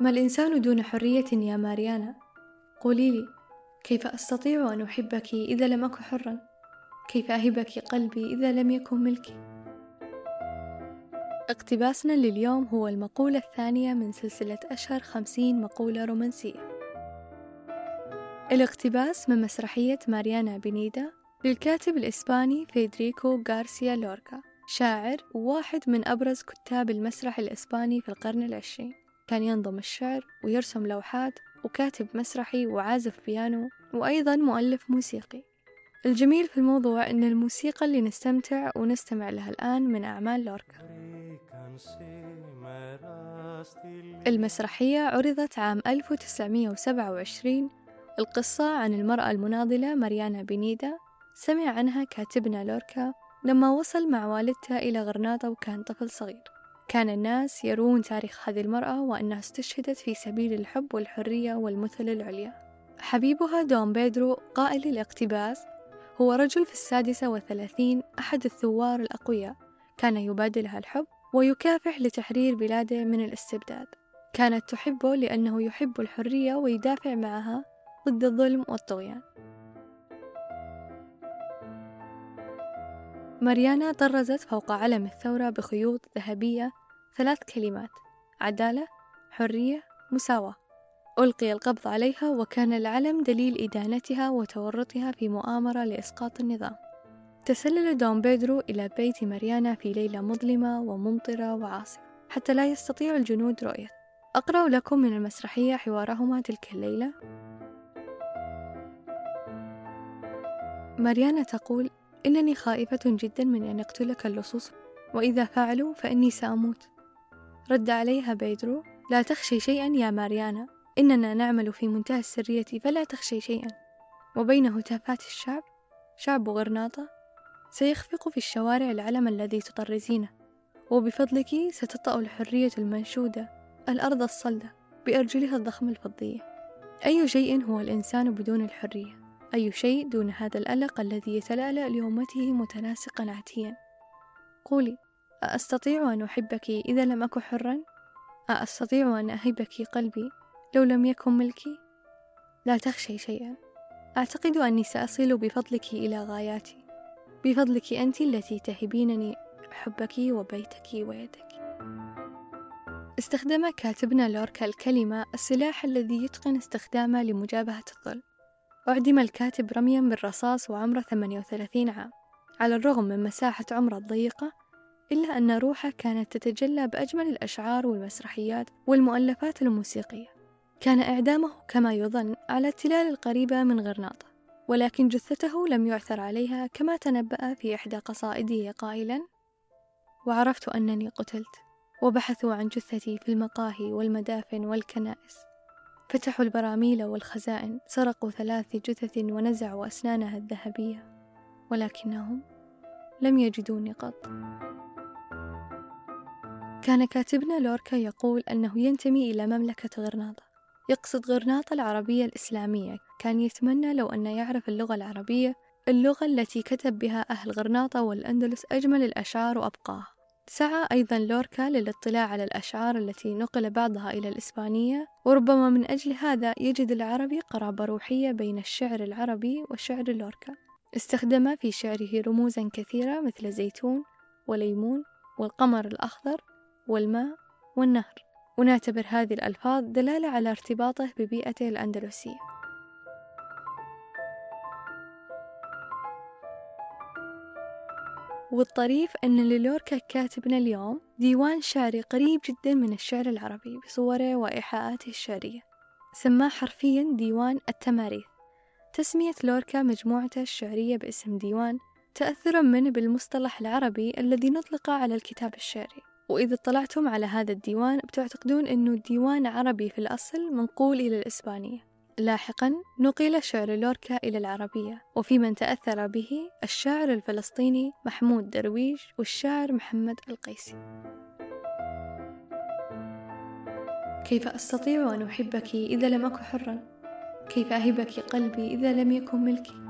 ما الإنسان دون حرية يا ماريانا؟ قولي لي كيف أستطيع أن أحبك إذا لم أكن حرا؟ كيف أهبك قلبي إذا لم يكن ملكي؟ اقتباسنا لليوم هو المقولة الثانية من سلسلة أشهر خمسين مقولة رومانسية الاقتباس من مسرحية ماريانا بنيدا للكاتب الإسباني فيدريكو غارسيا لوركا شاعر وواحد من أبرز كتاب المسرح الإسباني في القرن العشرين كان ينظم الشعر ويرسم لوحات وكاتب مسرحي وعازف بيانو وأيضا مؤلف موسيقي. الجميل في الموضوع أن الموسيقى اللي نستمتع ونستمع لها الآن من أعمال لوركا. المسرحية عرضت عام 1927 القصة عن المرأة المناضلة ماريانا بنيدا سمع عنها كاتبنا لوركا لما وصل مع والدته إلى غرناطة وكان طفل صغير. كان الناس يروون تاريخ هذه المرأة وأنها استشهدت في سبيل الحب والحرية والمثل العليا. حبيبها دون بيدرو قائل الاقتباس هو رجل في السادسة والثلاثين أحد الثوار الأقوياء. كان يبادلها الحب ويكافح لتحرير بلاده من الاستبداد. كانت تحبه لأنه يحب الحرية ويدافع معها ضد الظلم والطغيان. ماريانا طرزت فوق علم الثورة بخيوط ذهبية ثلاث كلمات عدالة حرية مساواة. ألقي القبض عليها وكان العلم دليل إدانتها وتورطها في مؤامرة لإسقاط النظام. تسلل دون بيدرو إلى بيت ماريانا في ليلة مظلمة وممطرة وعاصفة حتى لا يستطيع الجنود رؤية. أقرأ لكم من المسرحية حوارهما تلك الليلة. ماريانا تقول إنني خائفة جدا من أن يقتلك اللصوص وإذا فعلوا فإني سأموت. رد عليها بيدرو لا تخشي شيئا يا ماريانا إننا نعمل في منتهى السرية فلا تخشي شيئا. وبين هتافات الشعب شعب غرناطة سيخفق في الشوارع العلم الذي تطرزينه وبفضلك ستطأ الحرية المنشودة الأرض الصلدة بأرجلها الضخمة الفضية. أي شيء هو الإنسان بدون الحرية. أي شيء دون هذا الألق الذي يتلألأ لأمته متناسقا عتيا قولي أستطيع أن أحبك إذا لم أكن حرا؟ أستطيع أن أهبك قلبي لو لم يكن ملكي؟ لا تخشي شيئا. أعتقد أني سأصل بفضلك إلى غاياتي. بفضلك أنت التي تهبينني حبك وبيتك ويدك. استخدم كاتبنا لوركا الكلمة السلاح الذي يتقن استخدامه لمجابهة الظلم. أعدم الكاتب رميا بالرصاص وعمره 38 عام. على الرغم من مساحة عمره الضيقة إلا أن روحه كانت تتجلى بأجمل الأشعار والمسرحيات والمؤلفات الموسيقية. كان إعدامه كما يظن على التلال القريبة من غرناطة ولكن جثته لم يعثر عليها كما تنبأ في إحدى قصائده قائلا وعرفت أنني قتلت وبحثوا عن جثتي في المقاهي والمدافن والكنائس. فتحوا البراميل والخزائن سرقوا ثلاث جثث ونزعوا أسنانها الذهبية ولكنهم لم يجدوني قط كان كاتبنا لوركا يقول أنه ينتمي إلى مملكة غرناطة. يقصد غرناطة العربية الإسلامية. كان يتمنى لو أن يعرف اللغة العربية اللغة التي كتب بها أهل غرناطة والأندلس أجمل الأشعار وأبقاها. سعى أيضا لوركا للاطلاع على الأشعار التي نقل بعضها إلى الإسبانية وربما من أجل هذا يجد العربي قرابة روحية بين الشعر العربي وشعر لوركا. استخدم في شعره رموزا كثيرة مثل زيتون وليمون والقمر الأخضر والماء والنهر. ونعتبر هذه الألفاظ دلالة على ارتباطه ببيئته الأندلسية. والطريف أن للوركا كاتبنا اليوم ديوان شعري قريب جدا من الشعر العربي بصوره وإيحاءاته الشعرية. سماه حرفيا ديوان التماريث. تسمية لوركا مجموعته الشعرية باسم ديوان تأثرا منه بالمصطلح العربي الذي نطلق على الكتاب الشعري. وإذا اطلعتم على هذا الديوان بتعتقدون أنه ديوان عربي في الأصل منقول إلى الإسبانية. لاحقا نقل شعر لوركا إلى العربية وفي من تأثر به الشاعر الفلسطيني محمود درويش والشاعر محمد القيسي كيف أستطيع أن أحبك إذا لم أكن حرا؟ كيف أهبك قلبي إذا لم يكن ملكي؟